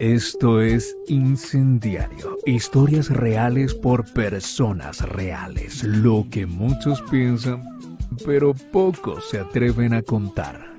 Esto es Incendiario, historias reales por personas reales, lo que muchos piensan, pero pocos se atreven a contar.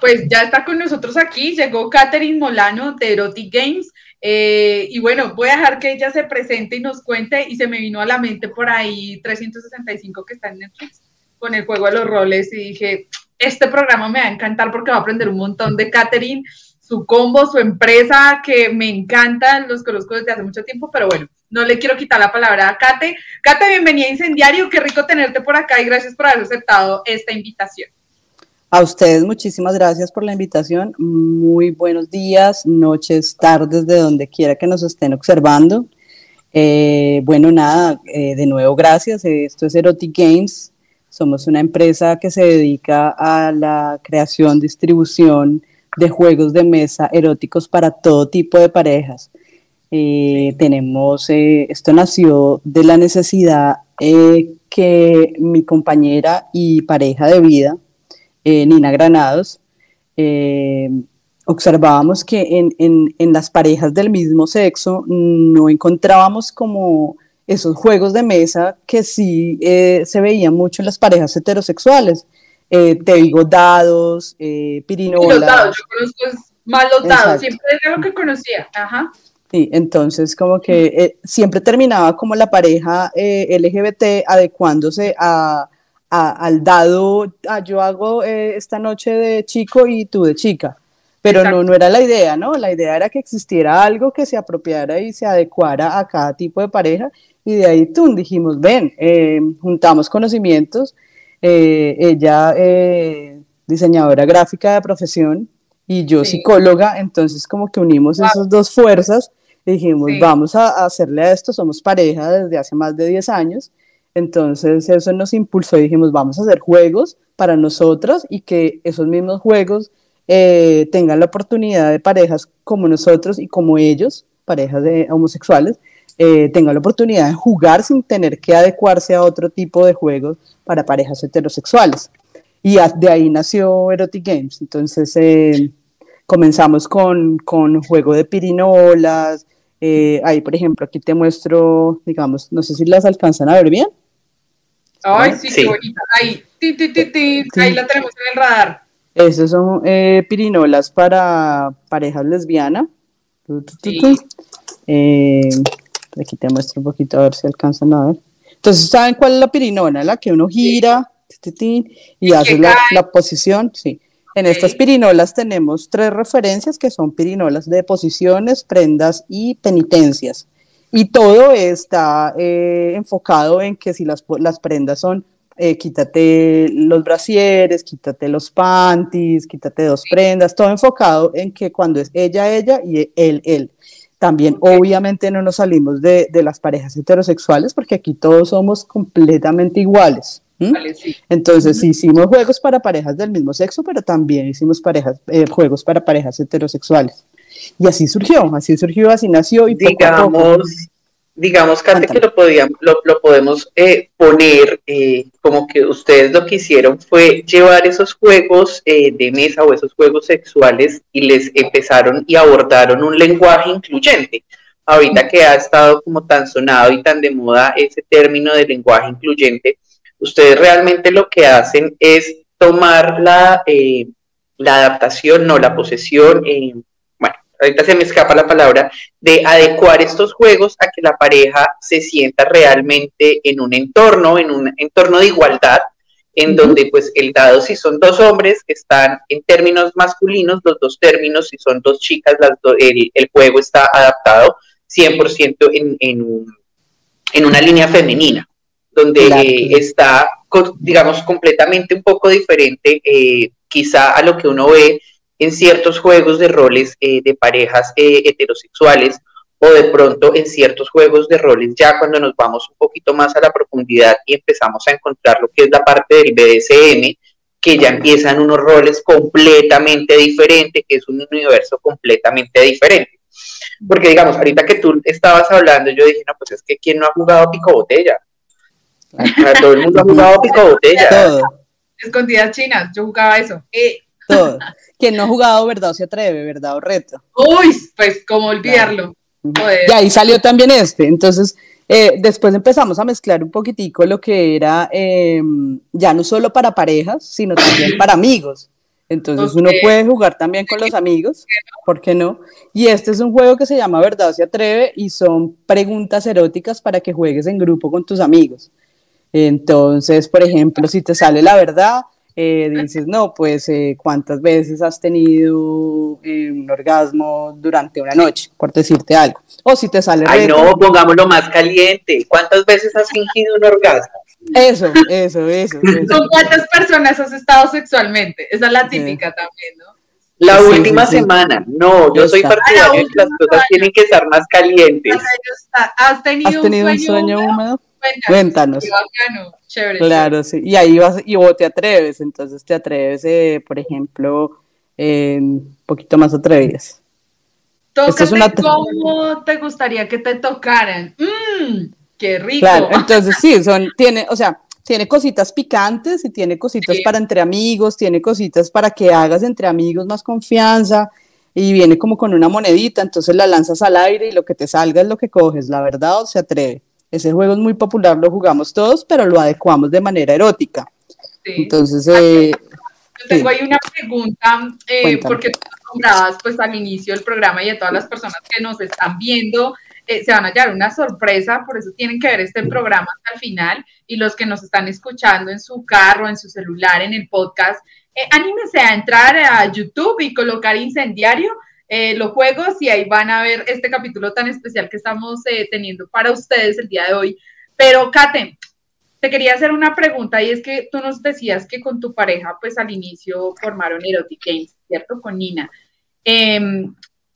Pues ya está con nosotros aquí, llegó Catherine Molano de Erotic Games. Eh, y bueno, voy a dejar que ella se presente y nos cuente. Y se me vino a la mente por ahí 365 que está en Netflix con el juego de los roles. Y dije, este programa me va a encantar porque va a aprender un montón de Catherine, su combo, su empresa, que me encantan, los conozco desde hace mucho tiempo. Pero bueno, no le quiero quitar la palabra a Kate. Kate, bienvenida a Incendiario, qué rico tenerte por acá y gracias por haber aceptado esta invitación. A ustedes muchísimas gracias por la invitación. Muy buenos días, noches, tardes, de donde quiera que nos estén observando. Eh, bueno, nada, eh, de nuevo gracias. Esto es Erotic Games. Somos una empresa que se dedica a la creación, distribución de juegos de mesa eróticos para todo tipo de parejas. Eh, tenemos, esto nació de la necesidad que mi compañera y pareja de vida, eh, Nina Granados, eh, observábamos que en, en, en, las parejas del mismo sexo no encontrábamos como esos juegos de mesa que sí eh, se veían mucho en las parejas heterosexuales. te digo, dados, pirinolas. Los dados, yo conozco más los dados, siempre era lo que conocía. Ajá. Sí, entonces como que siempre terminaba como la pareja LGBT adecuándose a, al dado, ah, yo hago eh, esta noche de chico y tú de chica. Pero no, no era la idea, ¿no? La idea era que existiera algo que se apropiara y se adecuara a cada tipo de pareja. Y de ahí tú dijimos, ven, eh, juntamos conocimientos. Eh, ella, diseñadora gráfica de profesión, y yo psicóloga, entonces como que unimos esas dos fuerzas. dijimos, vamos a, hacerle a esto, somos pareja desde hace más de 10 años entonces eso nos impulsó y dijimos, vamos a hacer juegos para nosotros y que esos mismos juegos eh, tengan la oportunidad de parejas como nosotros y como ellos, parejas homosexuales, eh, tengan la oportunidad de jugar sin tener que adecuarse a otro tipo de juegos para parejas heterosexuales. Y de ahí nació Erotic Games. Entonces eh, comenzamos con, con juego de pirinolas. ahí, por ejemplo, aquí te muestro, digamos, no sé si las alcanzan a ver bien. Ay, sí, qué bonita. Ahí, ti, ti, ti, ahí la tenemos en el radar. Esos son eh, pirinolas para parejas lesbianas. Eh, aquí te muestro un poquito a ver si alcanzan a ver. Entonces, ¿saben cuál es la pirinola? La que uno gira y hace la, la, posición. Sí. En estas pirinolas tenemos tres referencias que son pirinolas de posiciones, prendas y penitencias. Y todo está eh, enfocado en que si las, las prendas son, eh, quítate los brasieres, quítate los panties, quítate dos prendas, todo enfocado en que cuando es ella, ella y él, él. También obviamente no nos salimos de, de las parejas heterosexuales porque aquí todos somos completamente iguales. Entonces hicimos juegos para parejas del mismo sexo, pero también hicimos parejas, eh, juegos para parejas heterosexuales. Y así surgió, así surgió, así nació y digamos, digamos Kate, que lo, podíamos, lo, podemos eh, poner eh, como que ustedes lo que hicieron fue llevar esos juegos eh, de mesa o esos juegos sexuales y les empezaron y abordaron un lenguaje incluyente. Ahorita que ha estado como tan sonado y tan de moda ese término de lenguaje incluyente, ustedes realmente lo que hacen es tomar la, la adaptación, no la posesión, ahorita se me escapa la palabra, de adecuar estos juegos a que la pareja se sienta realmente en un entorno, en un entorno de igualdad, en donde pues el dado si son dos hombres que están en términos masculinos, los dos términos si son dos chicas, las el, juego está adaptado 100% en, en, en, una línea femenina, donde está, digamos, completamente un poco diferente eh, quizá a lo que uno ve en ciertos juegos de roles eh, de parejas eh, heterosexuales o de pronto en ciertos juegos de roles ya cuando nos vamos un poquito más a la profundidad y empezamos a encontrar lo que es la parte del BDSM, que ya empiezan unos roles completamente diferentes, que es un universo completamente diferente. Porque digamos, ahorita que tú estabas hablando, yo dije, no, pues es que ¿quién no ha jugado pico botella? Todo el mundo ha jugado pico botella. Escondidas chinas, yo jugaba eso. Eh. Todo. Quien no ha jugado, ¿verdad? O se atreve, ¿verdad? O reto. Uy, pues, ¿cómo olvidarlo? Y ahí salió también este. Entonces, eh, después empezamos a mezclar un poquitico lo que era em, ya no solo para parejas, sino también para amigos. Entonces uno puede jugar también con los amigos, ¿por qué no? Y este es un juego que se llama Verdad se atreve y son preguntas eróticas para que juegues en grupo con tus amigos. Entonces, por ejemplo, si te sale la verdad, eh, dices, no, pues eh, cuántas veces has tenido eh, un orgasmo durante una noche, por decirte algo. O si te sale... Ay, no, pongámoslo más caliente. ¿Cuántas veces has fingido un orgasmo? Eso, eso, eso. ¿Con cuántas personas has estado sexualmente? Esa es la típica también, ¿no? La última semana, no, yo soy partidaria de que las cosas tienen que estar más calientes. ¿Has tenido, un sueño, húmedo? Cuéntanos. Chévere, claro, sí. Y ahí vas, y vos te atreves, entonces te atreves, eh, por ejemplo, un poquito más atrevidas. Tócate una... cómo te gustaría que te tocaran. Mmm, qué rico. Claro, entonces sí, son, tiene, o sea, tiene cositas picantes y tiene cositas para entre amigos, tiene cositas para que hagas entre amigos más confianza y viene como con una monedita, entonces la lanzas al aire y lo que te salga es lo que coges, la verdad, o se atreve. Ese juego es muy popular, lo jugamos todos, pero lo adecuamos de manera erótica. Entonces, eh, yo tengo ahí una pregunta, eh, porque tú nombrabas pues al inicio del programa y a todas las personas que nos están viendo, eh, se van a llevar una sorpresa, por eso tienen que ver este programa hasta el final y los que nos están escuchando en su carro, en su celular, en el podcast, eh, anímense a entrar a YouTube y colocar incendiario eh, los juegos y ahí van a ver este capítulo tan especial que estamos eh, teniendo para ustedes el día de hoy. Pero, Kate, te quería hacer una pregunta y es que tú nos decías que con tu pareja, pues al inicio formaron Erotic Games, ¿cierto? Con Nina. Eh,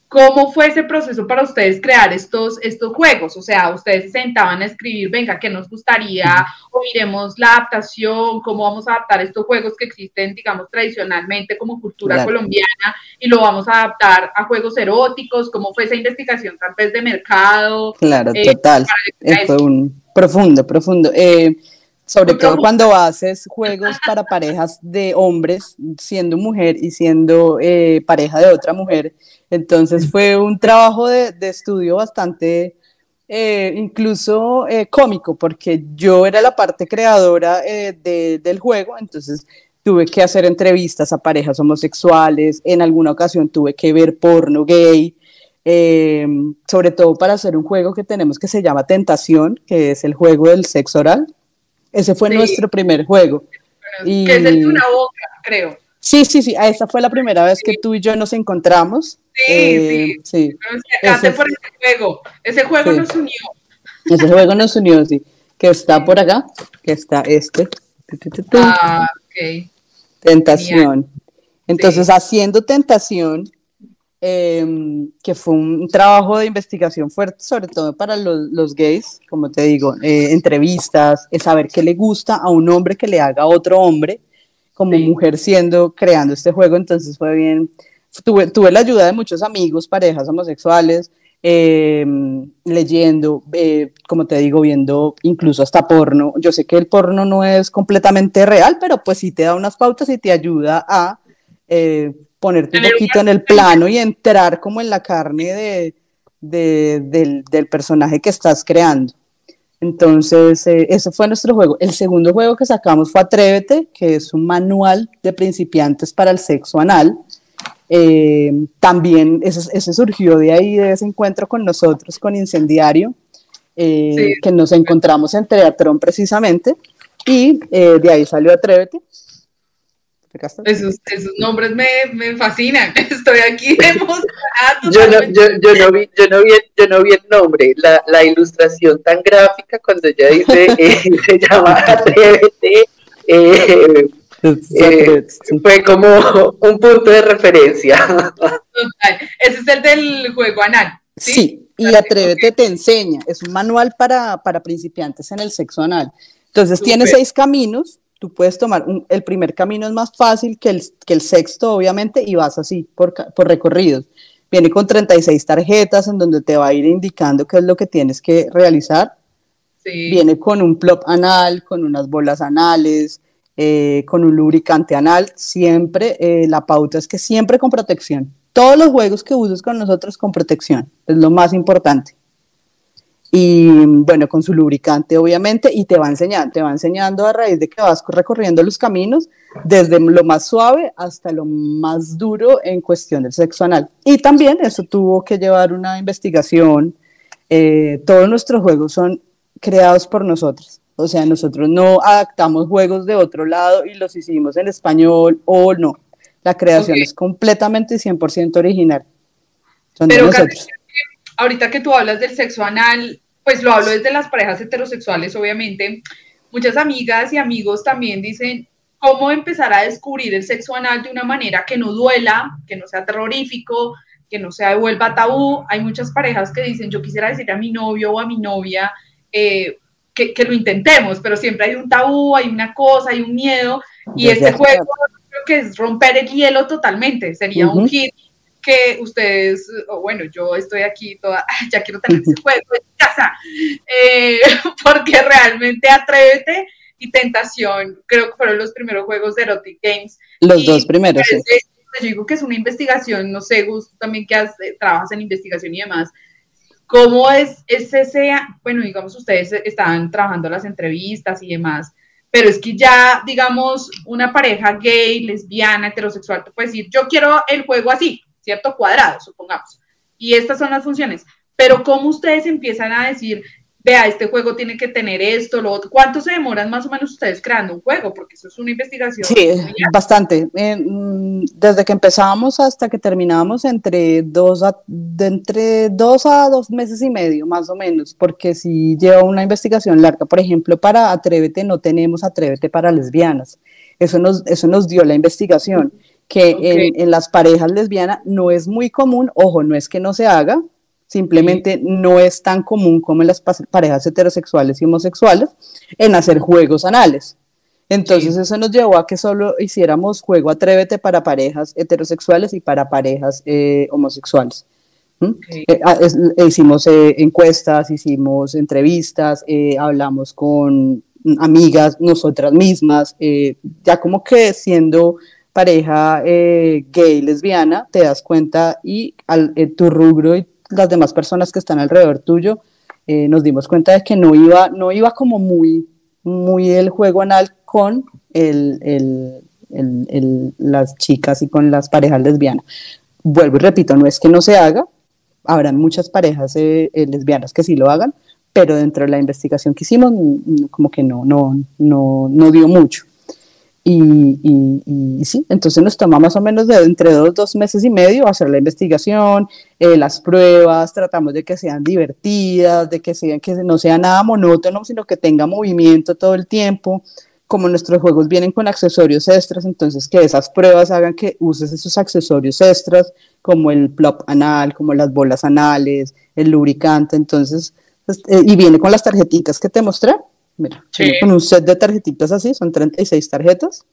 ¿Cómo fue ese proceso para ustedes crear estos, estos juegos? O sea, ustedes se sentaban a escribir, venga, ¿qué nos gustaría? O miremos la adaptación, cómo vamos a adaptar estos juegos que existen, digamos, tradicionalmente como cultura colombiana y lo vamos a adaptar a juegos eróticos. ¿Cómo fue esa investigación tal vez de mercado? Claro, eh, total. Eh, fue un profundo, profundo. Eh, sobre todo cuando haces juegos para parejas de hombres, siendo mujer y siendo pareja de otra mujer. Entonces fue un trabajo de, estudio bastante, eh, incluso eh, cómico, porque yo era la parte creadora eh, del juego, entonces tuve que hacer entrevistas a parejas homosexuales, en alguna ocasión tuve que ver porno gay, sobre todo para hacer un juego que tenemos que se llama Tentación, que es el juego del sexo oral. Ese fue nuestro primer juego. que es el de una boca, creo. Sí, sí, sí, esa fue la primera vez que tú y yo nos encontramos. Sí, eh, sí. sí. Ese, por ese juego. Ese juego nos unió. Ese juego nos unió, sí. Que está por acá, que está este. Ah, ok. Tentación. Entonces, haciendo tentación, em, que fue un trabajo de investigación fuerte, sobre todo para los, los gays, como te digo, eh, entrevistas, es saber qué le gusta a un hombre que le haga a otro hombre, como mujer siendo, creando este juego, entonces fue bien, tuve, tuve la ayuda de muchos amigos, parejas homosexuales, em, leyendo, eh, como te digo, viendo incluso hasta porno. Yo sé que el porno no es completamente real, pero pues sí te da unas pautas y te ayuda a eh, ponerte un poquito en el plano y entrar como en la carne de, del, del personaje que estás creando. Entonces, eh, ese fue nuestro juego. El segundo juego que sacamos fue Atrévete, que es un manual de principiantes para el sexo anal. Eh, también ese, surgió de ahí, de ese encuentro con nosotros, con Incendiario, eh, que nos encontramos en Teatrón precisamente, y de ahí salió Atrévete. Esos, esos, nombres me, me, fascinan. Estoy aquí emocionado. yo, no, yo, yo, no vi, yo, no vi, yo no vi el nombre, la, la ilustración tan gráfica cuando ella dice, eh, se llama Atrévete. Eh, eh, fue como un punto de referencia. Total. Ese es el del juego anal. Sí, sí y Atrévete te enseña. Es un manual para, para principiantes en el sexo anal. Entonces tiene seis caminos tú puedes tomar, el primer camino es más fácil que el, que el sexto, obviamente, y vas así por, por recorridos. Viene con 36 tarjetas en donde te va a ir indicando qué es lo que tienes que realizar. Viene con un plop anal, con unas bolas anales, eh, con un lubricante anal. Siempre, eh, la pauta es que siempre con protección. Todos los juegos que uses con nosotros con protección, es lo más importante y bueno, con su lubricante obviamente, y te va enseñando, te va enseñando a raíz de que vas recorriendo los caminos, desde lo más suave hasta lo más duro en cuestión del sexo anal. Y también eso tuvo que llevar una investigación, eh, todos nuestros juegos son creados por nosotros, O sea, nosotros no adaptamos juegos de otro lado y los hicimos en español o no. La creación es completamente 100% original. Son Pero nosotros. ahorita que tú hablas del sexo anal, pues lo hablo desde las parejas heterosexuales, obviamente. Muchas amigas y amigos también dicen, cómo empezar a descubrir el sexo anal de una manera que no duela, que no sea terrorífico, que no se devuelva tabú. Hay muchas parejas que dicen, yo quisiera decir a mi novio o a mi novia eh, que, lo intentemos, pero siempre hay un tabú, hay una cosa, hay un miedo, y este juego creo que es romper el hielo totalmente, sería un hit que ustedes, bueno, yo estoy aquí toda, ya quiero tener ese juego en casa, eh, porque realmente atrévete y Tentación, creo que fueron los primeros juegos de Erotic Games. Los dos primeros, sí. Yo digo que es una investigación, no sé, Gus, también que eh, trabajas en investigación y demás. ¿Cómo es, es ese, bueno, digamos, ustedes estaban trabajando las entrevistas y demás, pero es que ya, digamos, una pareja gay, lesbiana, heterosexual, te puede decir, yo quiero el juego así, ¿cierto? Cuadrado, supongamos. Y estas son las funciones. Pero ¿cómo ustedes empiezan a decir, vea, este juego tiene que tener esto, lo otro. ¿Cuánto se demoran más o menos ustedes creando un juego? Porque eso es una investigación. Sí, bastante. Eh, mm, desde que empezamos hasta que terminamos, entre dos, a, entre dos a dos meses y medio, más o menos, porque si lleva una investigación larga, por ejemplo, para Atrévete no tenemos Atrévete para lesbianas. Eso nos, eso nos dio la investigación, que en, en las parejas lesbianas no es muy común, ojo, no es que no se haga, Simplemente no es tan común como en las parejas heterosexuales y homosexuales en hacer juegos anales. Entonces eso nos llevó a que solo hiciéramos juego Atrévete para parejas heterosexuales y para parejas eh, homosexuales. Eh, ah, hicimos eh, encuestas, hicimos entrevistas, hablamos con amigas, nosotras mismas, ya como que siendo pareja gay, lesbiana, te das cuenta y al, tu rubro y las demás personas que están alrededor tuyo, eh, nos dimos cuenta de que no iba, no iba como muy, muy el juego anal con el, el, el, las chicas y con las parejas lesbianas. Vuelvo y repito, no es que no se haga, habrá muchas parejas eh, eh, lesbianas que sí lo hagan, pero dentro de la investigación que hicimos, mm, como que no, no, no, no dio mucho. Y, y, sí, entonces nos toma más o menos de entre dos, dos meses y medio hacer la investigación, eh, las pruebas, tratamos de que sean divertidas, de que, sean, que no sea nada monótono, sino que tenga movimiento todo el tiempo. Como nuestros juegos vienen con accesorios extras, entonces que esas pruebas hagan que uses esos accesorios extras, como el plop anal, como las bolas anales, el lubricante, entonces, pues, eh, y viene con las tarjetitas que te mostré Mira, con un set de tarjetitas así, son 36 tarjetas,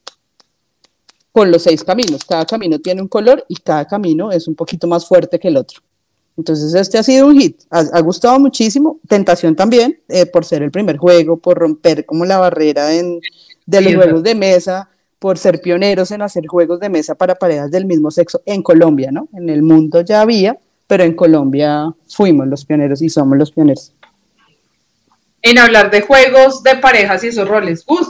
con los seis caminos. Cada camino tiene un color y cada camino es un poquito más fuerte que el otro. Entonces, este ha sido un hit. Ha, gustado muchísimo. Tentación también, eh, por ser el primer juego, por romper como la barrera en, de los juegos de mesa, por ser pioneros en hacer juegos de mesa para parejas del mismo sexo en Colombia, ¿no? En el mundo ya había, pero en Colombia fuimos los pioneros y somos los pioneros en hablar de juegos, de parejas y esos roles. Gus.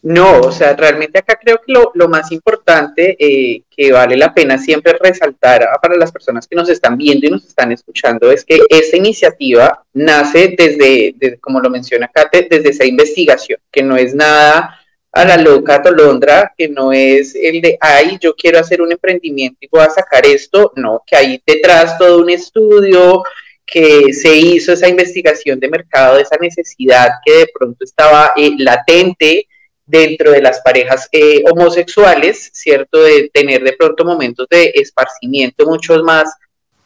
No, o sea, realmente acá creo que lo, más importante eh, que vale la pena siempre resaltar para las personas que nos están viendo y nos están escuchando es que esta iniciativa nace desde, como lo menciona Kate, desde esa investigación, que no es nada a la loca Tolondra, que no es el de, ay, yo quiero hacer un emprendimiento y voy a sacar esto, no, que hay detrás todo un estudio, que se hizo esa investigación de mercado, de esa necesidad que de pronto estaba eh, latente dentro de las parejas eh, homosexuales, ¿cierto? De tener de pronto momentos de esparcimiento muchos más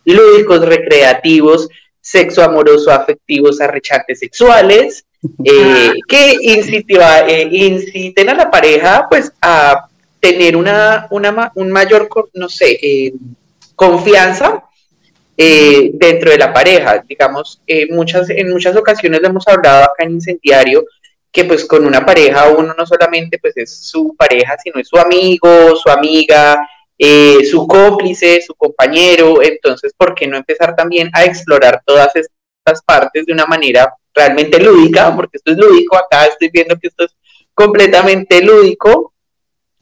lúdicos, recreativos, sexo amoroso, afectivos, arrechantes sexuales, eh, que inciten a la pareja pues a tener una, una un mayor, no sé, confianza eh, dentro de la pareja. Digamos, eh, muchas, en muchas ocasiones lo hemos hablado acá en Incendiario, que pues con una pareja uno no solamente pues es su pareja, sino es su amigo, su amiga, eh, su cómplice, su compañero. Entonces, ¿por qué no empezar también a explorar todas estas partes de una manera realmente lúdica? Porque esto es lúdico, acá estoy viendo que esto es completamente lúdico,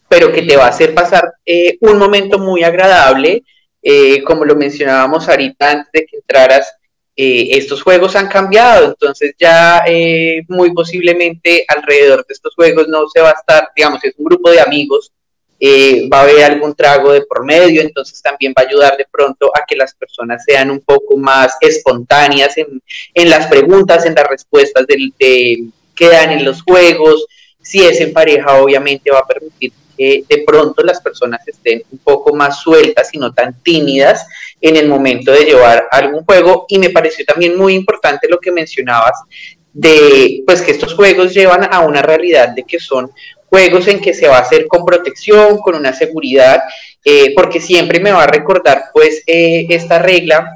pero que te va a hacer pasar un momento muy agradable eh, como lo mencionábamos ahorita antes de que entraras, eh, estos juegos han cambiado, entonces ya eh, muy posiblemente alrededor de estos juegos no se va a estar, digamos, es un grupo de amigos, eh, va a haber algún trago de por medio, entonces también va a ayudar de pronto a que las personas sean un poco más espontáneas en, las preguntas, en las respuestas de, que dan en los juegos. Si es en pareja, obviamente va a permitir de pronto las personas estén un poco más sueltas y no tan tímidas en el momento de llevar algún juego. Y me pareció también muy importante lo que mencionabas de pues que estos juegos llevan a una realidad de que son juegos en que se va a hacer con protección, con una seguridad, eh, porque siempre me va a recordar pues eh, esta regla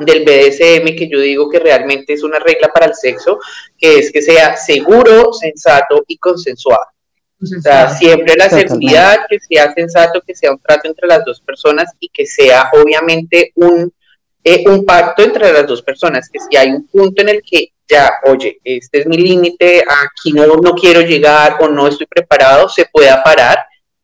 del BDSM que yo digo que realmente es una regla para el sexo, que es que sea seguro, sensato y consensuado. O sea, siempre la seguridad, que sea sensato, que sea un trato entre las dos personas y que sea obviamente un, eh, un pacto entre las dos personas, que si hay un punto en el que ya, oye, este es mi límite, aquí no, no quiero llegar o no estoy preparado, se pueda parar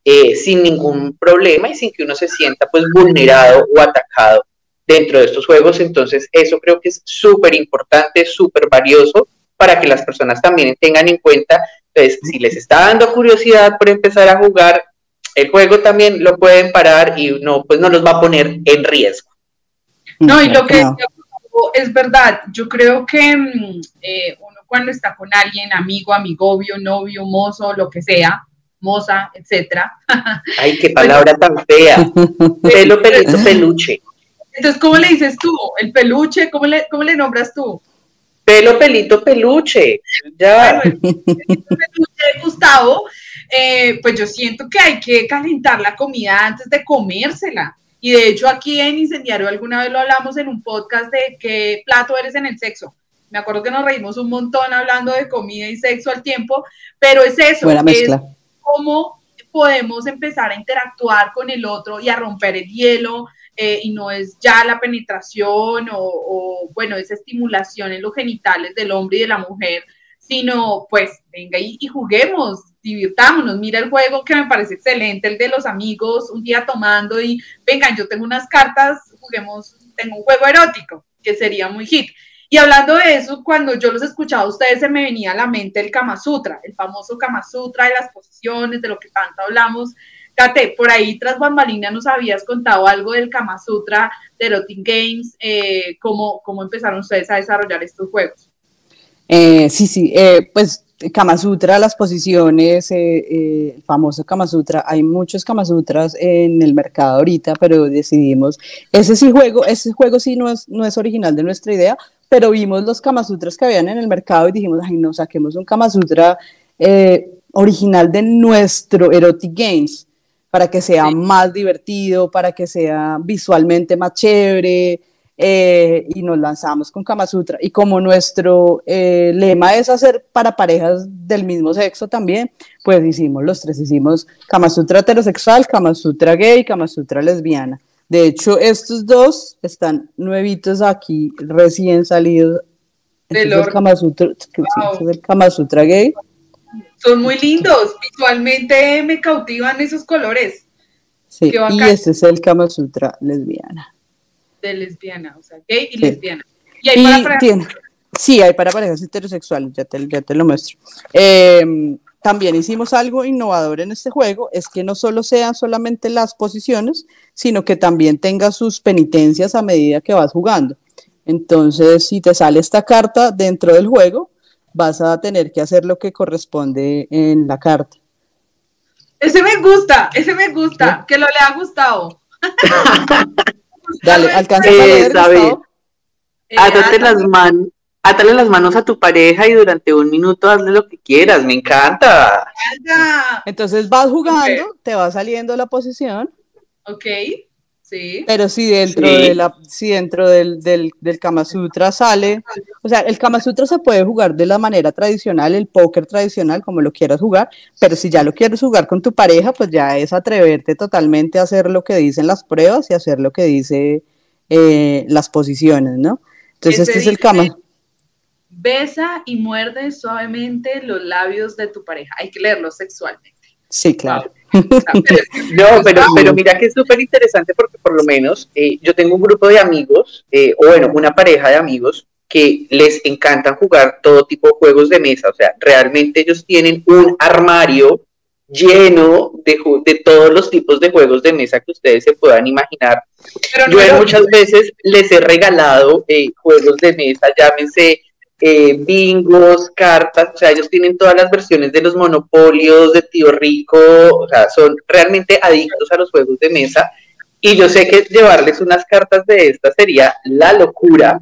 eh, sin ningún problema y sin que uno se sienta pues vulnerado o atacado dentro de estos juegos. Entonces, eso creo que es súper importante, súper valioso para que las personas también tengan en cuenta, pues, si les está dando curiosidad por empezar a jugar, el juego también lo pueden parar y no, pues no los va a poner en riesgo. No, y lo que es verdad, yo creo que mm, eh, uno cuando está con alguien, amigo, amigovio, novio, mozo, lo que sea, moza, etcétera. Ay, qué palabra tan fea. Pelo, pelito, peluche. Entonces, ¿cómo le dices tú? ¿El peluche? ¿Cómo le, cómo le nombras tú? Pelo, pelito, peluche. Ya. el peluche, Gustavo, eh, pues yo siento que hay que calentar la comida antes de comérsela. Y de hecho aquí en Incendiario alguna vez lo hablamos en un podcast de qué plato eres en el sexo. Me acuerdo que nos reímos un montón hablando de comida y sexo al tiempo, pero es eso, Buena mezcla. es cómo podemos empezar a interactuar con el otro y a romper el hielo, eh, y no es ya la penetración o, o, bueno, esa estimulación en los genitales del hombre y de la mujer, sino pues venga y, y, juguemos, divirtámonos, mira el juego que me parece excelente, el de los amigos, un día tomando y vengan, yo tengo unas cartas, juguemos, tengo un juego erótico, que sería muy hit. Y hablando de eso, cuando yo los escuchaba a ustedes, se me venía a la mente el Kama Sutra, el famoso Kama Sutra de las posiciones, de lo que tanto hablamos. Kate, por ahí tras bambalina nos habías contado algo del Kama Sutra, de Erotic Games, eh, cómo, cómo empezaron ustedes a desarrollar estos juegos. Eh, sí, sí, eh, pues Kama Sutra, las posiciones, el famoso Kama Sutra, hay muchos Kama Sutras en el mercado ahorita, pero decidimos, ese sí juego, ese juego sí no es, no es original de nuestra idea, pero vimos los Kama Sutras que habían en el mercado y dijimos, ay, no, saquemos un Kama Sutra original de nuestro Erotic Games, para que sea más divertido, para que sea visualmente más chévere, eh, y nos lanzamos con Kama Sutra. Y como nuestro eh, lema es hacer para parejas del mismo sexo también, pues hicimos los tres, hicimos Kama Sutra heterosexual, Kama Sutra gay, Kama Sutra lesbiana. De hecho, estos dos están nuevitos aquí, recién salidos. Del el Kama Sutra, el Kama Sutra gay. Son muy lindos, visualmente me cautivan esos colores. Sí, y este es el Kama Sutra lesbiana de lesbiana, o sea, gay y lesbiana. ¿Y hay para parejas? sí, hay para parejas heterosexuales, ya te, ya te lo muestro. Em, también hicimos algo innovador en este juego, es que no solo sean solamente las posiciones, sino que también tenga sus penitencias a medida que vas jugando. Entonces, si te sale esta carta dentro del juego, vas a tener que hacer lo que corresponde en la carta. Ese me gusta, ese me gusta, que lo le ha gustado. Dale, alcanza a leer, eh, Átate las manos. Átale las manos a tu pareja y durante un minuto hazle lo que quieras, me encanta. Entonces vas jugando, te va saliendo la posición. Ok, sí. Pero si dentro, De la, si dentro del, del, del, Kama Sutra sale, o sea, el Kama Sutra se puede jugar de la manera tradicional, el póker tradicional, como lo quieras jugar, pero si ya lo quieres jugar con tu pareja, pues ya es atreverte totalmente a hacer lo que dicen las pruebas y hacer lo que dice eh, las posiciones, ¿no? Entonces este es el Kama besa y muerde suavemente los labios de tu pareja. Hay que leerlo sexualmente. Sí, claro. No, pero, pero mira que es súper interesante porque por lo menos eh, yo tengo un grupo de amigos, eh, o bueno, una pareja de amigos que les encantan jugar todo tipo de juegos de mesa. O sea, realmente ellos tienen un armario lleno de, de todos los tipos de juegos de mesa que ustedes se puedan imaginar. Yo muchas veces les he regalado eh, juegos de mesa, llámense eh, bingos, cartas, o sea, ellos tienen todas las versiones de los monopolios de Tío Rico, o sea, son realmente adictos a los juegos de mesa. Y yo sé que llevarles unas cartas de estas sería la locura,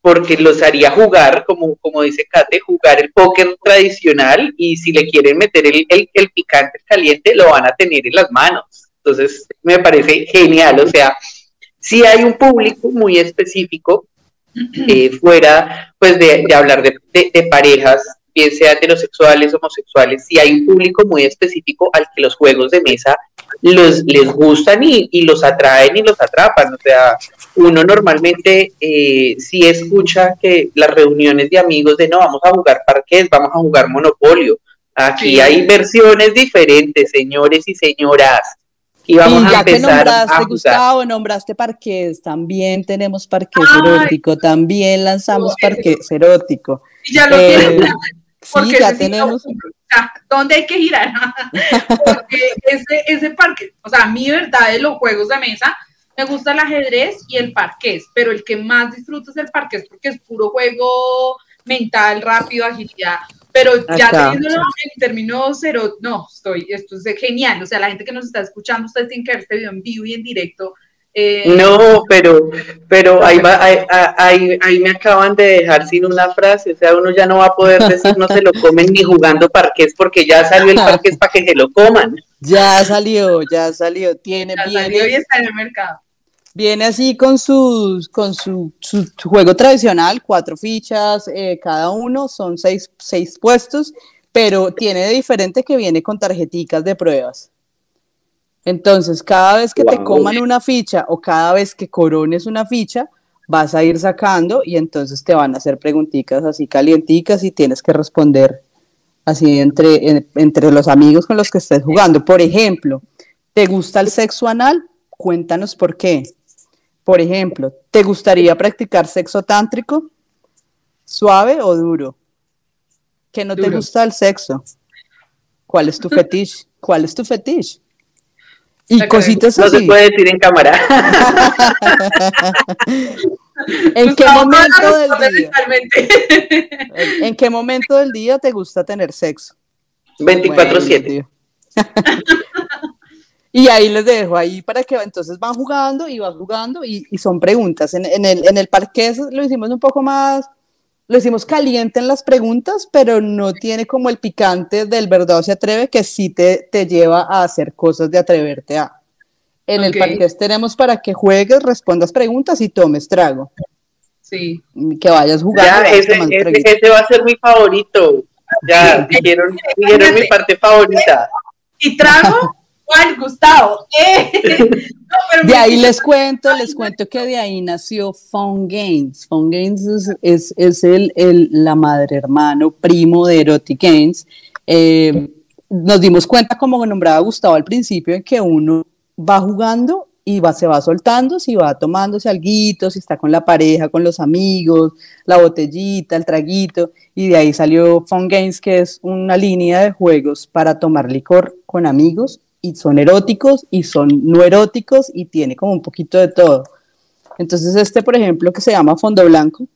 porque los haría jugar, como, como dice Kate, jugar el póker tradicional y si le quieren meter el, el, el picante caliente, lo van a tener en las manos. Entonces, me parece genial, o sea, si hay un público muy específico eh, fuera pues de, hablar de, parejas, bien sea heterosexuales, homosexuales, si hay un público muy específico al que los juegos de mesa los, les gustan y, los atraen y los atrapan. O sea, uno normalmente eh, sí escucha que las reuniones de amigos de no, vamos a jugar parques, vamos a jugar monopolio. Aquí hay versiones diferentes, señores y señoras. Y, ya que nombraste, Gustavo, nombraste parques, también tenemos parques erótico, también lanzamos parques erótico. Ya lo eh, Sí, ya tenemos. ¿Dónde hay que girar? porque ese, ese parque, o sea, mi verdad de los juegos de mesa, me gusta el ajedrez y el parqués, pero el que más disfruto es el parqués porque es puro juego mental, rápido, agilidad. Pero ya teniéndolo en términos cero, no, estoy, esto es genial. O sea, la gente que nos está escuchando, ustedes tienen que ver este video en vivo y en directo. Eh, no, pero, pero ahí, va, ahí, ahí, me acaban de dejar sin una frase, o sea, uno ya no va a poder decir no se lo comen ni jugando parques porque ya salió el parques para que se lo coman. Ya salió, ya salió, tiene ya salió y está en el mercado. Viene así con, sus, con su, juego tradicional, cuatro fichas eh, cada uno, son seis, seis, puestos, pero tiene de diferente que viene con tarjeticas de pruebas. Entonces, cada vez que te coman una ficha o cada vez que corones una ficha, vas a ir sacando y entonces te van a hacer preguntitas así calienticas y tienes que responder así entre, entre los amigos con los que estés jugando. Por ejemplo, ¿te gusta el sexo anal? Cuéntanos por qué. Por ejemplo, ¿te gustaría practicar sexo tántrico? ¿Suave o duro? ¿Que no te gusta el sexo? ¿Cuál es tu fetiche? ¿Cuál es tu fetiche? Y cositas así. No se puede decir en cámara. ¿En qué momento del día? ¿En qué momento del día te gusta tener sexo? 24/7. Y ahí les dejo, ahí para que entonces van jugando y van jugando y, son preguntas. En, el, en el parque lo hicimos un poco más, lo hicimos caliente en las preguntas, pero no tiene como el picante del verdad se atreve que sí te, te lleva a hacer cosas de atreverte a. En el parque tenemos para que juegues, respondas preguntas y tomes trago. Sí. Que vayas jugando. ese, ese, va a ser mi favorito. Ya, dijeron, dijeron mi parte favorita. ¿Y trago? ¿Cuál, Gustavo? Eh. de ahí les cuento, les cuento que de ahí nació Fun Games. Fun Games es, es, el, el, la madre hermano, primo de Erotic Games. Eh, nos dimos cuenta, como nombraba Gustavo al principio, en que uno va jugando y va, se va soltando, si va tomándose alguito, si está con la pareja, con los amigos, la botellita, el traguito, y de ahí salió Fun Games, que es una línea de juegos para tomar licor con amigos y son eróticos y son no eróticos y tiene como un poquito de todo. Entonces este, por ejemplo, que se llama Fondo Blanco,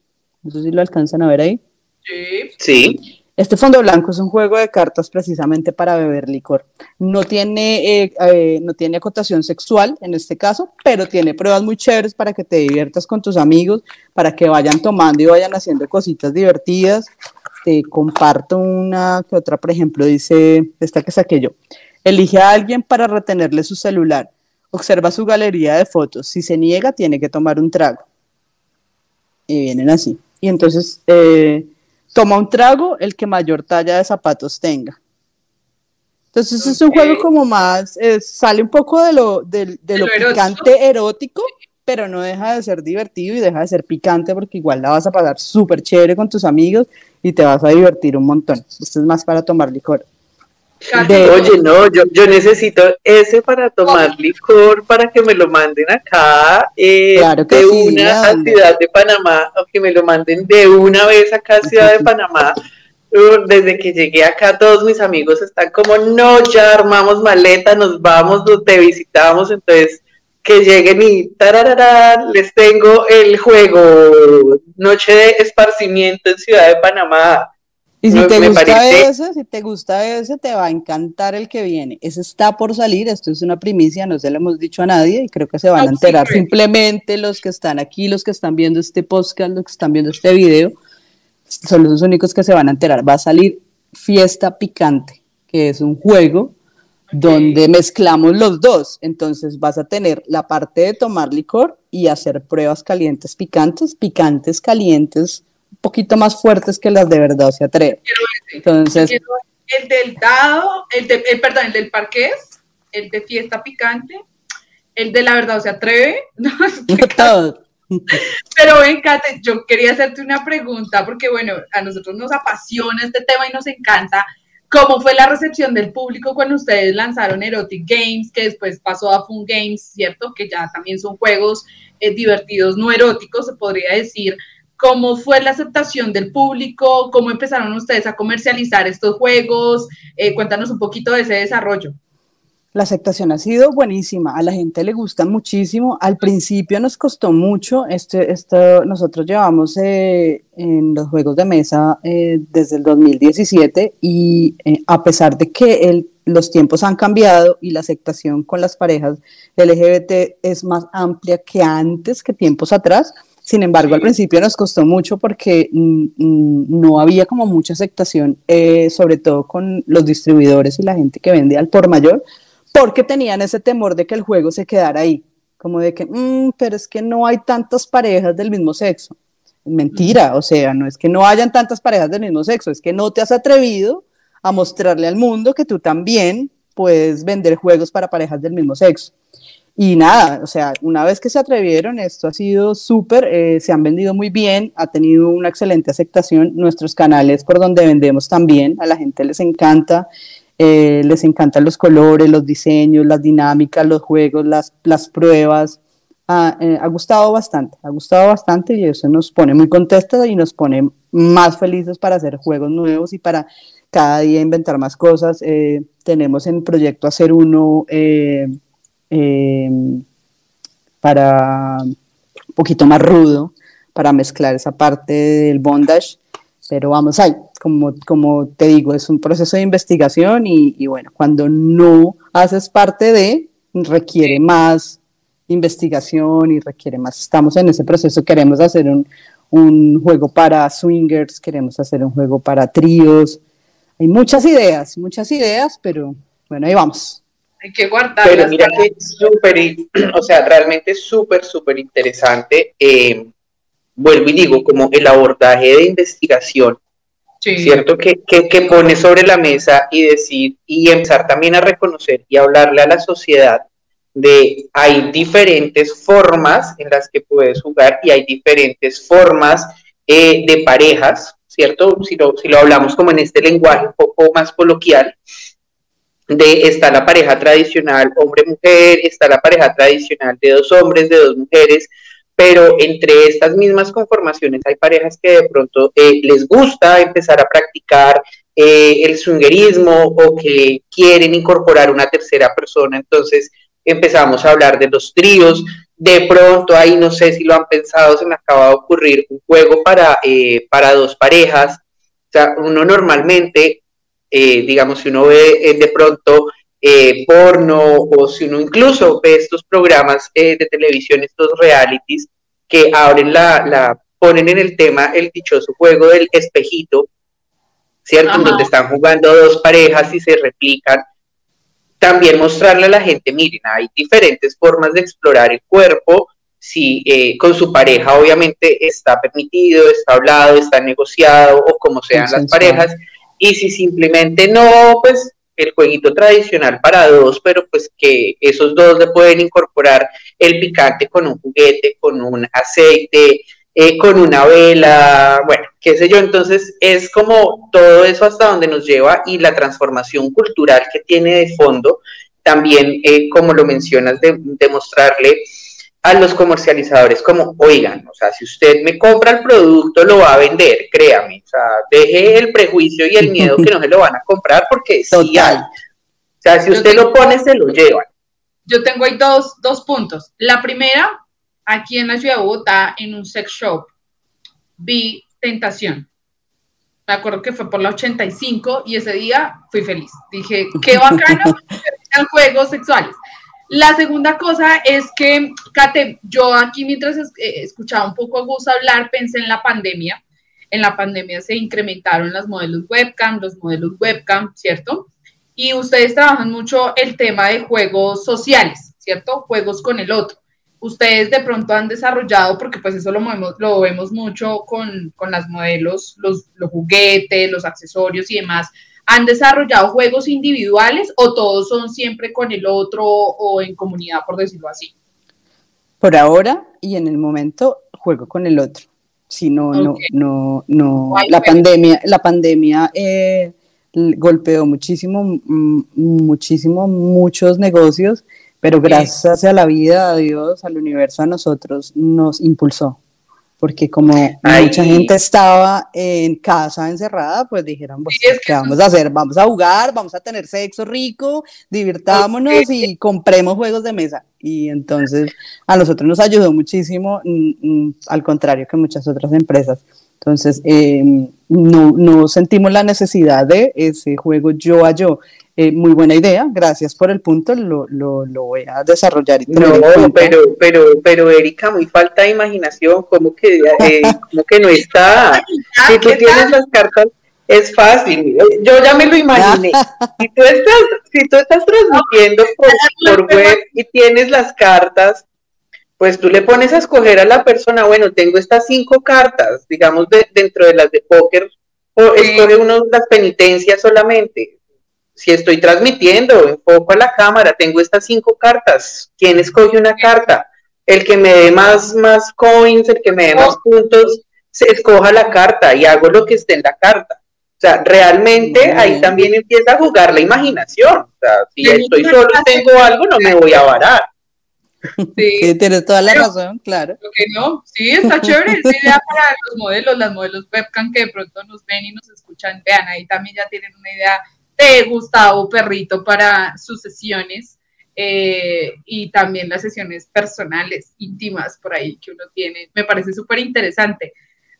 no sé si lo alcanzan a ver ahí. Sí. Sí. Este fondo blanco es un juego de cartas precisamente para beber licor. No tiene, eh, eh, no tiene acotación sexual en este caso, pero tiene pruebas muy chéveres para que te diviertas con tus amigos, para que vayan tomando y vayan haciendo cositas divertidas. Te comparto una que otra, por ejemplo, dice, esta que saqué yo. Elige a alguien para retenerle su celular. Observa su galería de fotos. Si se niega, tiene que tomar un trago. Y vienen así. Y entonces eh, toma un trago el que mayor talla de zapatos tenga. Entonces es un juego como más, eh, sale un poco de lo, de, lo picante erótico, pero no deja de ser divertido y deja de ser picante porque igual la vas a pasar súper chévere con tus amigos y te vas a divertir un montón. Esto es más para tomar licor. Oye, no, yo, yo necesito ese para tomar licor, para que me lo manden acá eh, de una a Ciudad de Panamá, o que me lo manden de una vez acá a Ciudad de Panamá. Uh, desde que llegué acá, todos mis amigos están como, no, ya armamos maleta, nos vamos, te visitamos, entonces que lleguen y tararara, les tengo el juego, noche de esparcimiento en Ciudad de Panamá y si te gusta ese, si te gusta ese, te va a encantar el que viene. Ese está por salir, esto es una primicia, no se lo hemos dicho a nadie y creo que se van a enterar simplemente los que están aquí, los que están viendo este podcast, los que están viendo este video, son los únicos que se van a enterar. Va a salir Fiesta Picante, que es un juego donde mezclamos los dos. Entonces vas a tener la parte de tomar licor y hacer pruebas calientes picantes, picantes calientes poquito más fuertes que las de verdad se atreven. Entonces, el del dado, el, de, el perdón, el del parqués, el de fiesta picante, el de la verdad se atreve. Pero ven, Kate, yo quería hacerte una pregunta porque, bueno, a nosotros nos apasiona este tema y nos encanta. ¿Cómo fue la recepción del público cuando ustedes lanzaron Erotic Games, que después pasó a Fun Games, ¿cierto? Que ya también son juegos eh, divertidos, no eróticos, se podría decir. ¿Cómo fue la aceptación del público? ¿Cómo empezaron ustedes a comercializar estos juegos? Eh, cuéntanos un poquito de ese desarrollo. La aceptación ha sido buenísima, a la gente le gusta muchísimo. Al principio nos costó mucho, este, esto, nosotros llevamos eh, en los juegos de mesa eh, desde el 2017 y a pesar de que los tiempos han cambiado y la aceptación con las parejas LGBT es más amplia que antes, que tiempos atrás, sin embargo, al principio nos costó mucho porque mm, mm, no había como mucha aceptación, eh, sobre todo con los distribuidores y la gente que vende al por mayor, porque tenían ese temor de que el juego se quedara ahí, como de que, mm, pero es que no hay tantas parejas del mismo sexo. Mentira, o sea, no es que no hayan tantas parejas del mismo sexo, es que no te has atrevido a mostrarle al mundo que tú también puedes vender juegos para parejas del mismo sexo. Y nada, o sea, una vez que se atrevieron, esto ha sido súper, eh, se han vendido muy bien, ha tenido una excelente aceptación. Nuestros canales por donde vendemos también, a la gente les encanta, eh, les encantan los colores, los diseños, las dinámicas, los juegos, las, las pruebas. Ah, eh, ha gustado bastante, ha gustado bastante y eso nos pone muy contentos y nos pone más felices para hacer juegos nuevos y para cada día inventar más cosas. tenemos en proyecto hacer uno Em, para un poquito más rudo, para mezclar esa parte del bondage, pero vamos ahí, como, como te digo, es un proceso de investigación y, bueno, cuando no haces parte de, requiere más investigación y requiere más, estamos en ese proceso, queremos hacer un, un juego para swingers, queremos hacer un juego para tríos, hay muchas ideas, muchas ideas, pero bueno, ahí vamos. Hay que guardar. Pero mira que es súper, o sea, realmente súper, súper interesante. Eh, vuelvo y digo, como el abordaje de investigación, ¿cierto? Que, que, pone sobre la mesa y decir, y empezar también a reconocer y hablarle a la sociedad de hay diferentes formas en las que puedes jugar y hay diferentes formas eh, de parejas, ¿cierto? Si lo, si lo hablamos como en este lenguaje un poco más coloquial, de está la pareja tradicional hombre-mujer, está la pareja tradicional de dos hombres, de dos mujeres, pero entre estas mismas conformaciones hay parejas que de pronto eh, les gusta empezar a practicar eh, el swingerismo o que quieren incorporar una tercera persona, entonces empezamos a hablar de los tríos, de pronto ahí no sé si lo han pensado, se me acaba de ocurrir un juego para, eh, para dos parejas, o sea, uno normalmente eh, digamos, si uno ve eh, de pronto eh, porno o si uno incluso ve estos programas de televisión, estos realities que abren la, la, ponen en el tema el dichoso juego del espejito, ¿cierto? Donde están jugando dos parejas y se replican. También mostrarle a la gente, miren, hay diferentes formas de explorar el cuerpo, si con su pareja obviamente está permitido, está hablado, está negociado o como sean las parejas, y si simplemente no, pues el jueguito tradicional para dos, pero pues que esos dos le pueden incorporar el picante con un juguete, con un aceite, eh, con una vela, bueno, qué sé yo. Entonces es como todo eso hasta donde nos lleva y la transformación cultural que tiene de fondo, también, eh, como lo mencionas, de, demostrarle a los comercializadores como, oigan, o sea, si usted me compra el producto, lo va a vender, créame, o sea, deje el prejuicio y el miedo que no se lo van a comprar porque sí hay. O sea, si usted lo pone, se lo llevan. Yo tengo ahí dos, dos puntos. La primera, aquí en la ciudad de Bogotá, en un sex shop, vi Tentación. Me acuerdo que fue por la 85 y ese día fui feliz. Dije, qué bacano, juegos sexuales. La segunda cosa es que, Kate, yo aquí mientras eh, escuchaba un poco a Gus hablar, pensé en la pandemia. En la pandemia se incrementaron los modelos webcam, los modelos webcam, ¿cierto? Y ustedes trabajan mucho el tema de juegos sociales, ¿cierto? Juegos con el otro. Ustedes de pronto han desarrollado, porque pues eso lo, lo vemos mucho con, con las modelos, los, los juguetes, los accesorios y demás, ¿Han desarrollado juegos individuales o todos son siempre con el otro o en comunidad, por decirlo así? Por ahora y en el momento juego con el otro. Si no, no, no, no. La pandemia, la pandemia eh, golpeó muchísimo, muchísimo, muchos negocios, pero gracias a la vida, a Dios, al universo, a nosotros, nos impulsó porque como mucha gente estaba en casa encerrada, pues dijeron, pues, ¿qué vamos a hacer? Vamos a jugar, vamos a tener sexo rico, divirtámonos y compremos juegos de mesa. Y entonces a nosotros nos ayudó muchísimo, mm, mm, al contrario que muchas otras empresas. Entonces, em, no, no sentimos la necesidad de ese juego yo a yo. Eh, muy buena idea, gracias por el punto, lo, lo, lo voy a desarrollar. Y no, pero, pero, pero Erika, muy falta de imaginación, como que, eh, como que no está. Si tú tienes las cartas, es fácil. Yo ya me lo imaginé. Si tú estás, si tú estás transmitiendo por, por web y tienes las cartas, pues tú le pones a escoger a la persona, bueno, tengo estas cinco cartas, digamos, dentro de las de póker, o escoge uno las penitencias solamente si estoy transmitiendo, enfoco a la cámara, tengo estas cinco cartas, ¿quién escoge una carta? El que me dé más, más coins, el que me dé más puntos, se escoja la carta y hago lo que esté en la carta. O sea, realmente ahí también empieza a jugar la imaginación. O sea, si estoy solo y tengo algo, no me voy a varar. Sí, tienes toda la razón, claro. no, sí, está chévere. Es idea para los modelos, las modelos webcam que de pronto nos ven y nos escuchan. Vean, ahí también ya tienen una idea de Gustavo Perrito para sus sesiones eh, y también las sesiones personales, íntimas por ahí que uno tiene. Me parece súper interesante.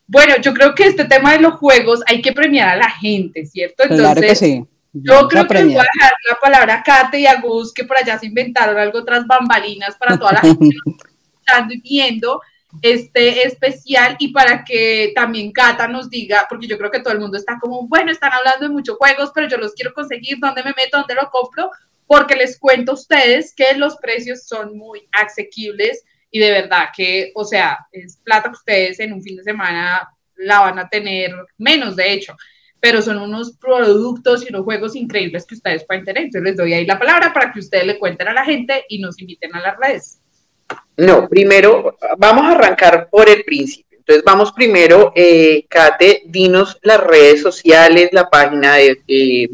Bueno, yo creo que este tema de los juegos hay que premiar a la gente, ¿cierto? Entonces, claro que sí. Yo creo que voy a dejar la palabra a Kate y a Gus, que por allá se inventaron algo tras bambalinas para toda la gente que nos está viendo este especial y para que también Cata nos diga, porque yo creo que todo el mundo está como, bueno, están hablando de muchos juegos, pero yo los quiero conseguir, ¿dónde me meto? ¿Dónde lo compro? Porque les cuento a ustedes que los precios son muy asequibles y de verdad que, o sea, es plata que ustedes en un fin de semana la van a tener menos, de hecho, pero son unos productos y unos juegos increíbles que ustedes pueden tener. Entonces les doy ahí la palabra para que ustedes le cuenten a la gente y nos inviten a las redes. No, primero vamos a arrancar por el principio. Entonces vamos primero, eh, Kate, dinos las redes sociales, la página de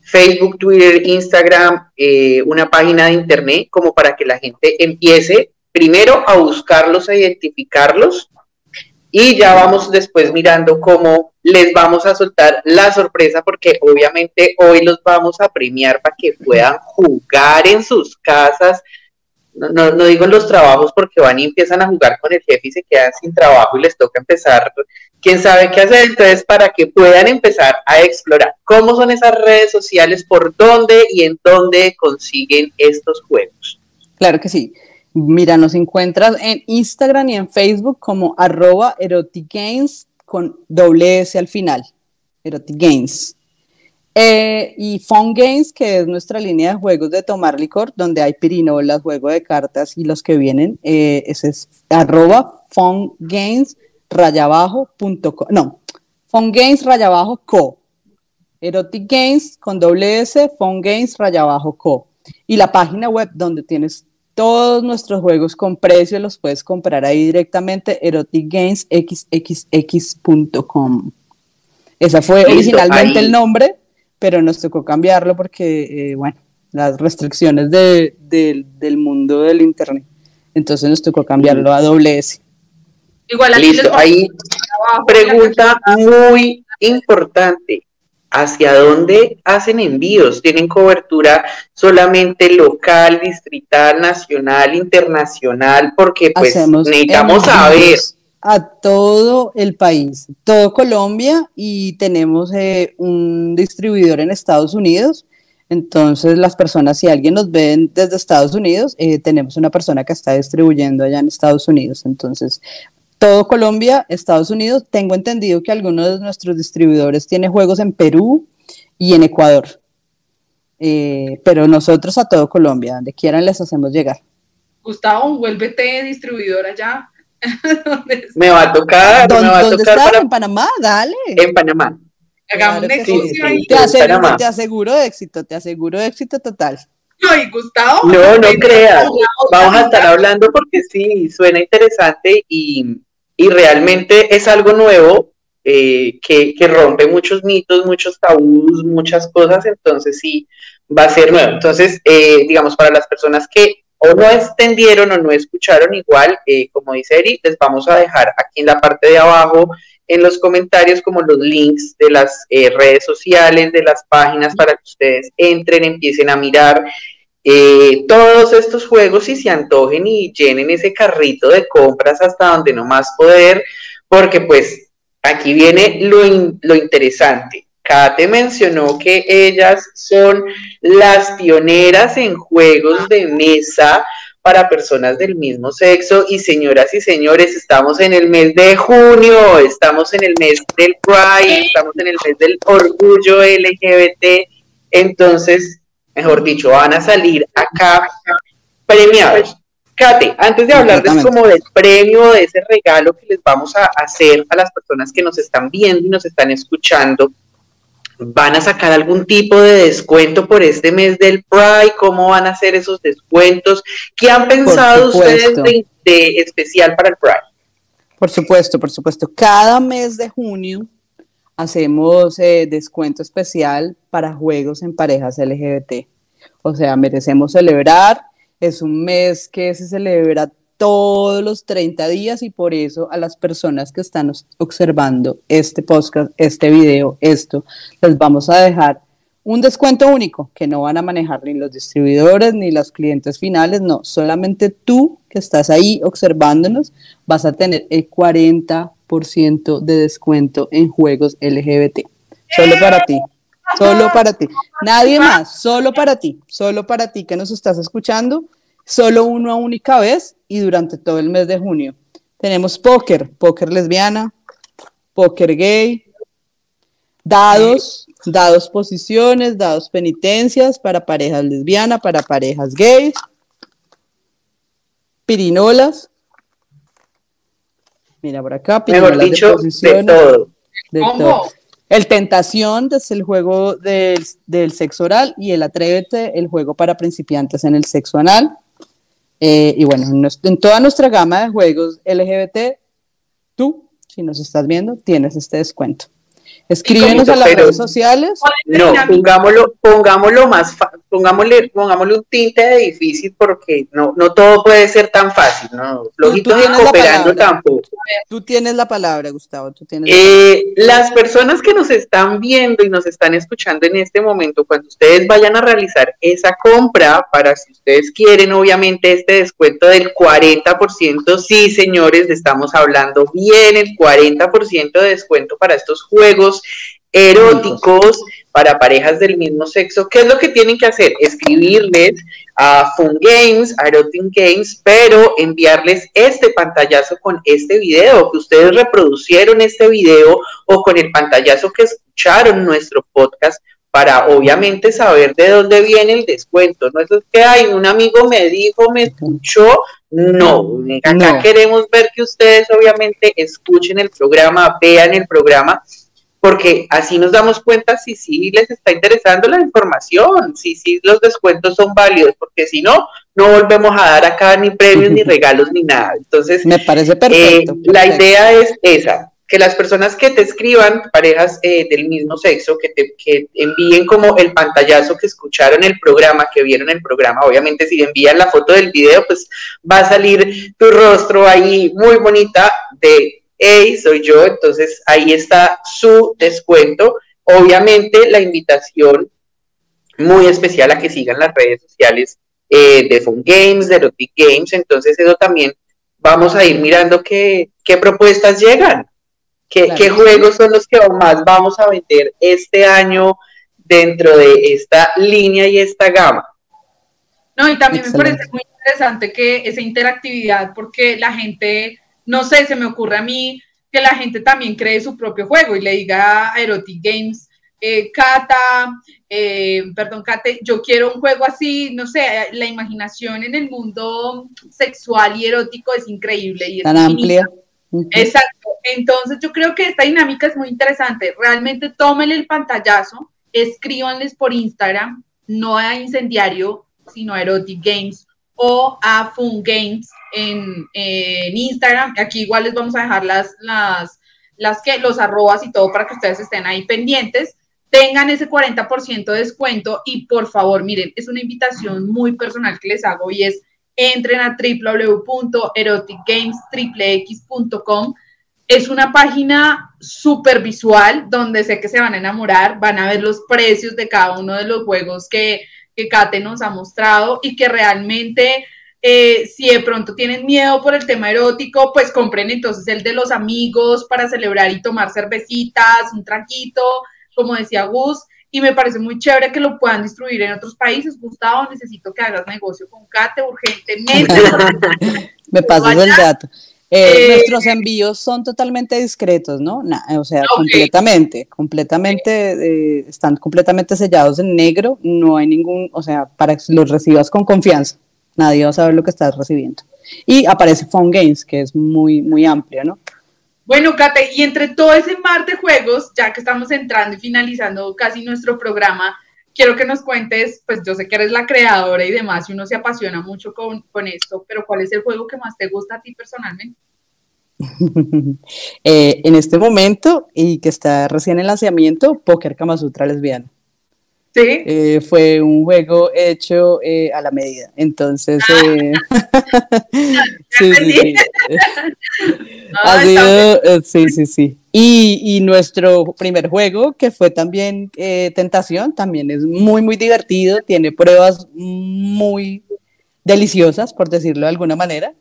Facebook, Twitter, Instagram, eh, una página de internet, como para que la gente empiece primero a buscarlos, a identificarlos, y ya vamos después mirando cómo les vamos a soltar la sorpresa, porque obviamente hoy los vamos a premiar para que puedan jugar en sus casas no, no, digo los trabajos porque van y empiezan a jugar con el jefe y se quedan sin trabajo y les toca empezar, quién sabe qué hacer, entonces para que puedan empezar a explorar cómo son esas redes sociales, por dónde y en dónde consiguen estos juegos. Claro que sí. Mira, nos encuentras en Instagram y en Facebook como arroba erotigames con doble S al final. Erotigames. Eh, y Fun Games, que es nuestra línea de juegos de tomar licor, donde hay pirinolas, juego de cartas y los que vienen, eh, ese es arroba Fun Games rayabajo.co, no, Fun Games rayabajo co, Erotic Games con doble S, Fun Games rayabajo co, y la página web donde tienes todos nuestros juegos con precio los puedes comprar ahí directamente, eroticgamesxxx.com. Esa fue originalmente el nombre, pero nos tocó cambiarlo porque, eh, bueno, las restricciones del mundo del Internet. Entonces nos tocó cambiarlo a doble S. Igual Listo, ahí pregunta muy importante. ¿Hacia dónde hacen envíos? ¿Tienen cobertura solamente local, distrital, nacional, internacional? Porque pues necesitamos saber. A todo el país, todo Colombia y tenemos eh, un distribuidor en Estados Unidos. Entonces las personas, si alguien nos ven desde Estados Unidos, eh, tenemos una persona que está distribuyendo allá en Estados Unidos. Entonces todo Colombia, Estados Unidos. Tengo entendido que algunos de nuestros distribuidores tienen juegos en Perú y en Ecuador. Eh, pero nosotros a todo Colombia, donde quieran les hacemos llegar. Gustavo, vuélvete distribuidor allá. me va a tocar. ¿Dónde, me va a tocar estás? En Panamá, dale. En Panamá. Hagamos un sí, Te, aseguro, te aseguro éxito, te aseguro éxito total. Ay, Gustavo. No, no creas. Vamos a estar hablando porque sí, suena interesante y, y realmente es algo nuevo eh, que, rompe muchos mitos, muchos tabús, muchas cosas, entonces sí, va a ser nuevo. Entonces, eh, digamos, para las personas que o no extendieron o no escucharon igual, eh, como dice Eri, les vamos a dejar aquí en la parte de abajo, en los comentarios, como los links de las redes sociales, de las páginas, para que ustedes entren, empiecen a mirar eh, todos estos juegos y se antojen y llenen ese carrito de compras hasta donde no más poder, porque pues aquí viene lo, lo interesante. Kate mencionó que ellas son las pioneras en juegos de mesa para personas del mismo sexo. Y señoras y señores, estamos en el mes de junio, estamos en el mes del Pride, estamos en el mes del orgullo LGBT, entonces mejor dicho, van a salir acá premiados. Kate, antes de hablarles como del premio, de ese regalo que les vamos a hacer a las personas que nos están viendo y nos están escuchando, ¿van a sacar algún tipo de descuento por este mes del Pride? ¿Cómo van a hacer esos descuentos? ¿Qué han pensado ustedes de, de especial para el Pride? Por supuesto, por supuesto. Cada mes de junio hacemos eh, descuento especial para juegos en parejas LGBT. O sea, merecemos celebrar. Es un mes que se celebra todos los 30 días y por eso a las personas que están observando este podcast, este video, esto, les vamos a dejar un descuento único que no van a manejar ni los distribuidores ni los clientes finales, no, solamente tú que estás ahí observándonos vas a tener el 40 de descuento en juegos LGBT. Solo para ti. Solo para ti. Nadie más. Solo para ti. Solo para ti que nos estás escuchando. Solo una única vez y durante todo el mes de junio. Tenemos póker, póker lesbiana, póker gay, dados, dados posiciones, dados penitencias para parejas lesbianas, para parejas gays, pirinolas, Mira, por acá. Mejor dicho, de, todo. El Tentación es el juego del, sexo oral y el Atrévete, el juego para principiantes en el sexo anal. Eh, y bueno, en, toda nuestra gama de juegos LGBT, tú, si nos estás viendo, tienes este descuento. Escríbenos a las redes sociales. No, pongámoslo, pongámoslo más, pongámosle, pongámosle un tinte de difícil porque no, no todo puede ser tan fácil, ¿no? Flojito cooperando tampoco. Tú tienes la palabra, Gustavo. Tú tienes eh, las personas que nos están viendo y nos están escuchando en este momento, cuando ustedes vayan a realizar esa compra, para si ustedes quieren, obviamente, este descuento del 40%, sí, señores, estamos hablando bien, el 40% de descuento para estos juegos eróticos para parejas del mismo sexo, ¿qué es lo que tienen que hacer? Escribirles a Fun Games, a Erotic Games, pero enviarles este pantallazo con este video, que ustedes reproducieron este video o con el pantallazo que escucharon nuestro podcast para obviamente saber de dónde viene el descuento. No es que hay un amigo me dijo, me escuchó. No, acá queremos ver que ustedes obviamente escuchen el programa, vean el programa porque así nos damos cuenta si sí les está interesando la información, si sí los descuentos son válidos, porque si no, no volvemos a dar acá ni premios, ni regalos, ni nada. Entonces, me parece perfecto. Eh, la idea es esa, que las personas que te escriban, parejas eh, del mismo sexo, que te que envíen como el pantallazo que escucharon el programa, que vieron el programa, obviamente si envían la foto del video, pues va a salir tu rostro ahí muy bonita de, hey, soy yo, entonces ahí está su descuento. Obviamente la invitación muy especial a que sigan las redes sociales eh, de Fun Games, de Erotic Games, entonces eso también vamos a ir mirando qué, qué propuestas llegan. ¿Qué, juegos son los que más vamos a vender este año dentro de esta línea y esta gama? No, y también me parece muy interesante que esa interactividad, porque la gente, no sé, se me ocurre a mí que la gente también cree su propio juego y le diga a Erotic Games, eh, Cata, eh, perdón, Kate, yo quiero un juego así, no sé, la imaginación en el mundo sexual y erótico es increíble. Y Tan amplia. Exacto. Entonces yo creo que esta dinámica es muy interesante. Realmente tómenle el pantallazo, escríbanles por Instagram, no a Incendiario, sino a Erotic Games o a Fun Games en, Instagram. Aquí igual les vamos a dejar las, las, las que, los arrobas y todo para que ustedes estén ahí pendientes. Tengan ese 40% de descuento y por favor, miren, es una invitación muy personal que les hago y es entren a www.eroticgamestriplex.com. Es una página súper visual donde sé que se van a enamorar, van a ver los precios de cada uno de los juegos que, que Kate nos ha mostrado y que realmente eh, si de pronto tienen miedo por el tema erótico, pues compren entonces el de los amigos para celebrar y tomar cervecitas, un tranquito, como decía Gus y me parece muy chévere que lo puedan distribuir en otros países. Gustavo, necesito que hagas negocio con Kate urgentemente. me pasas el dato. Eh, eh, nuestros envíos son totalmente discretos, ¿no? o sea, completamente, completamente, eh, están completamente sellados en negro, no hay ningún, o sea, para que los recibas con confianza, nadie va a saber lo que estás recibiendo. Y aparece Phone Games, que es muy, muy amplio, ¿no? Bueno, Kate, y entre todo ese mar de juegos, ya que estamos entrando y finalizando casi nuestro programa, quiero que nos cuentes, pues yo sé que eres la creadora y demás, y uno se apasiona mucho con, esto, pero ¿cuál es el juego que más te gusta a ti personalmente? Eh, en este momento, y que está recién en lanzamiento, Poker Kama Sutra Lesbiana. Sí. Eh, fue un juego hecho eh, a la medida. Entonces, ah. eh, sí, sí, sí. ha sido, sí, sí, sí. Y, y, nuestro primer juego, que fue también Tentación, también es muy, muy divertido, tiene pruebas muy deliciosas, por decirlo de alguna manera,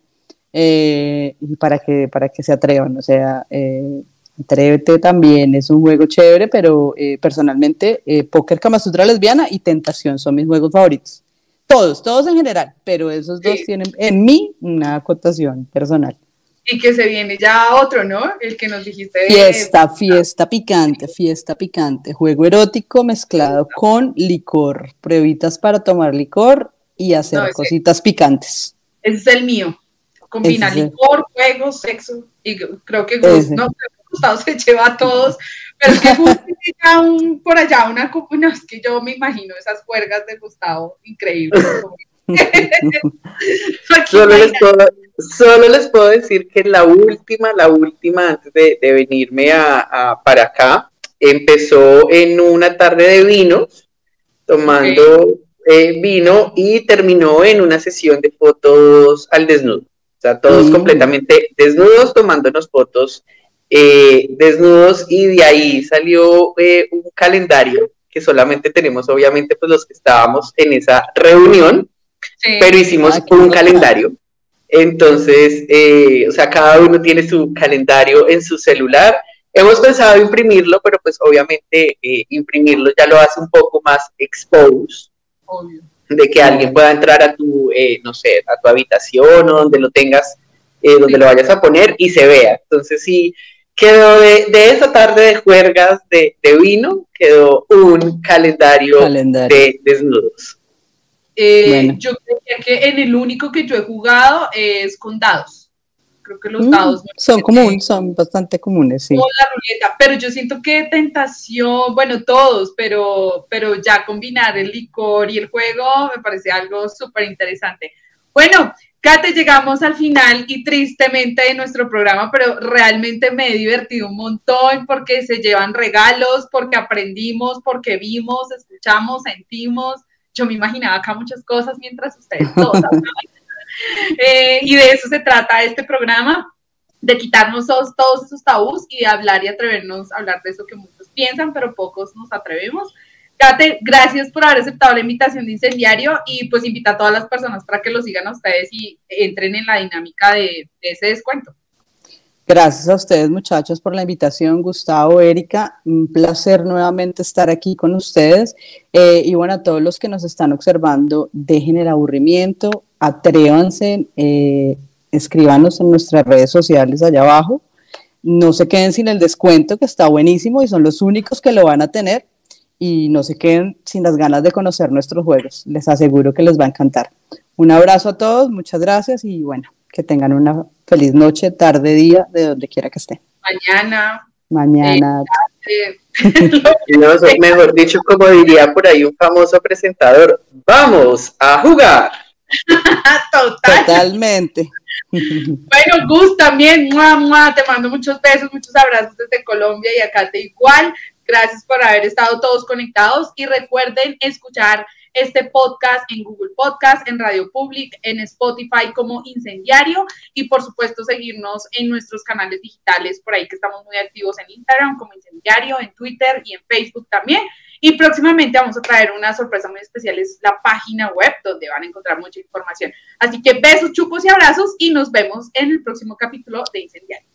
y para que, para que se atrevan, o sea, Atrévete también, es un juego chévere, pero eh, personalmente eh, Póker Kama Sutra Lesbiana y Tentación son mis juegos favoritos. Todos, todos en general, pero esos dos tienen en mí una acotación personal. Y que se viene ya otro, ¿no? El que nos dijiste. Fiesta, fiesta picante, fiesta picante. Juego erótico mezclado con licor. Pruebitas para tomar licor y hacer cositas picantes. Ese es el mío. Combina licor, juego, sexo. Y creo que no, Gustavo se lleva a todos, pero es que un, por allá una, no, es que yo me imagino esas juergas de Gustavo, increíble. solo, les puedo, solo, les puedo, decir que la última, la última, antes de, venirme a, para acá, empezó en una tarde de vinos, tomando eh, vino y terminó en una sesión de fotos al desnudo. O sea, todos mm. completamente desnudos, tomándonos fotos eh, desnudos y de ahí salió eh, un calendario que solamente tenemos obviamente pues los que estábamos en esa reunión, pero hicimos ah, un calendario. Entonces, eh, o sea, cada uno tiene su calendario en su celular. Hemos pensado imprimirlo, pero pues obviamente imprimirlo ya lo hace un poco más exposed. De que alguien pueda entrar a tu, no sé, a tu habitación o donde lo tengas, donde lo vayas a poner y se vea. Entonces, sí, quedó de, esa tarde de juergas de, vino, quedó un calendario, de desnudos. Eh, yo creía que en el único que yo he jugado es con dados. creo que los mm, dados... son comunes, son bastante comunes, sí. la ruleta, pero yo siento que tentación, bueno, todos, pero, pero ya combinar el licor y el juego me parece algo súper interesante. Bueno, Kate, llegamos al final y tristemente de nuestro programa, pero realmente me he divertido un montón porque se llevan regalos, porque aprendimos, porque vimos, escuchamos, sentimos. Yo me imaginaba acá muchas cosas mientras ustedes todos eh, y de eso se trata este programa, de quitarnos todos, todos esos tabús y de hablar y atrevernos a hablar de eso que muchos piensan, pero pocos nos atrevemos. Kate, gracias por haber aceptado la invitación de Incendiario y pues invita a todas las personas para que lo sigan a ustedes y entren en la dinámica de, ese descuento. Gracias a ustedes muchachos por la invitación, Gustavo, Erika, un placer nuevamente estar aquí con ustedes. Eh, y bueno, a todos los que nos están observando, dejen el aburrimiento, atrévanse, eh, escríbanos en nuestras redes sociales allá abajo, no se queden sin el descuento que está buenísimo y son los únicos que lo van a tener y no se queden sin las ganas de conocer nuestros juegos. Les aseguro que les va a encantar. Un abrazo a todos, muchas gracias y bueno, que tengan una feliz noche, tarde, día, de donde quiera que estén. Mañana. Mañana. mejor dicho, como diría por ahí un famoso presentador, vamos a jugar. Totalmente. Bueno, Gus, también, te mando muchos besos, muchos abrazos desde Colombia y acá te igual. Gracias por haber estado todos conectados y recuerden escuchar este podcast en Google Podcast, en Radio Public, en Spotify como Incendiario y por supuesto seguirnos en nuestros canales digitales por ahí que estamos muy activos en Instagram como Incendiario, en Twitter y en Facebook también. Y próximamente vamos a traer una sorpresa muy especial, es la página web donde van a encontrar mucha información. Así que besos, chupos y abrazos y nos vemos en el próximo capítulo de Incendiario.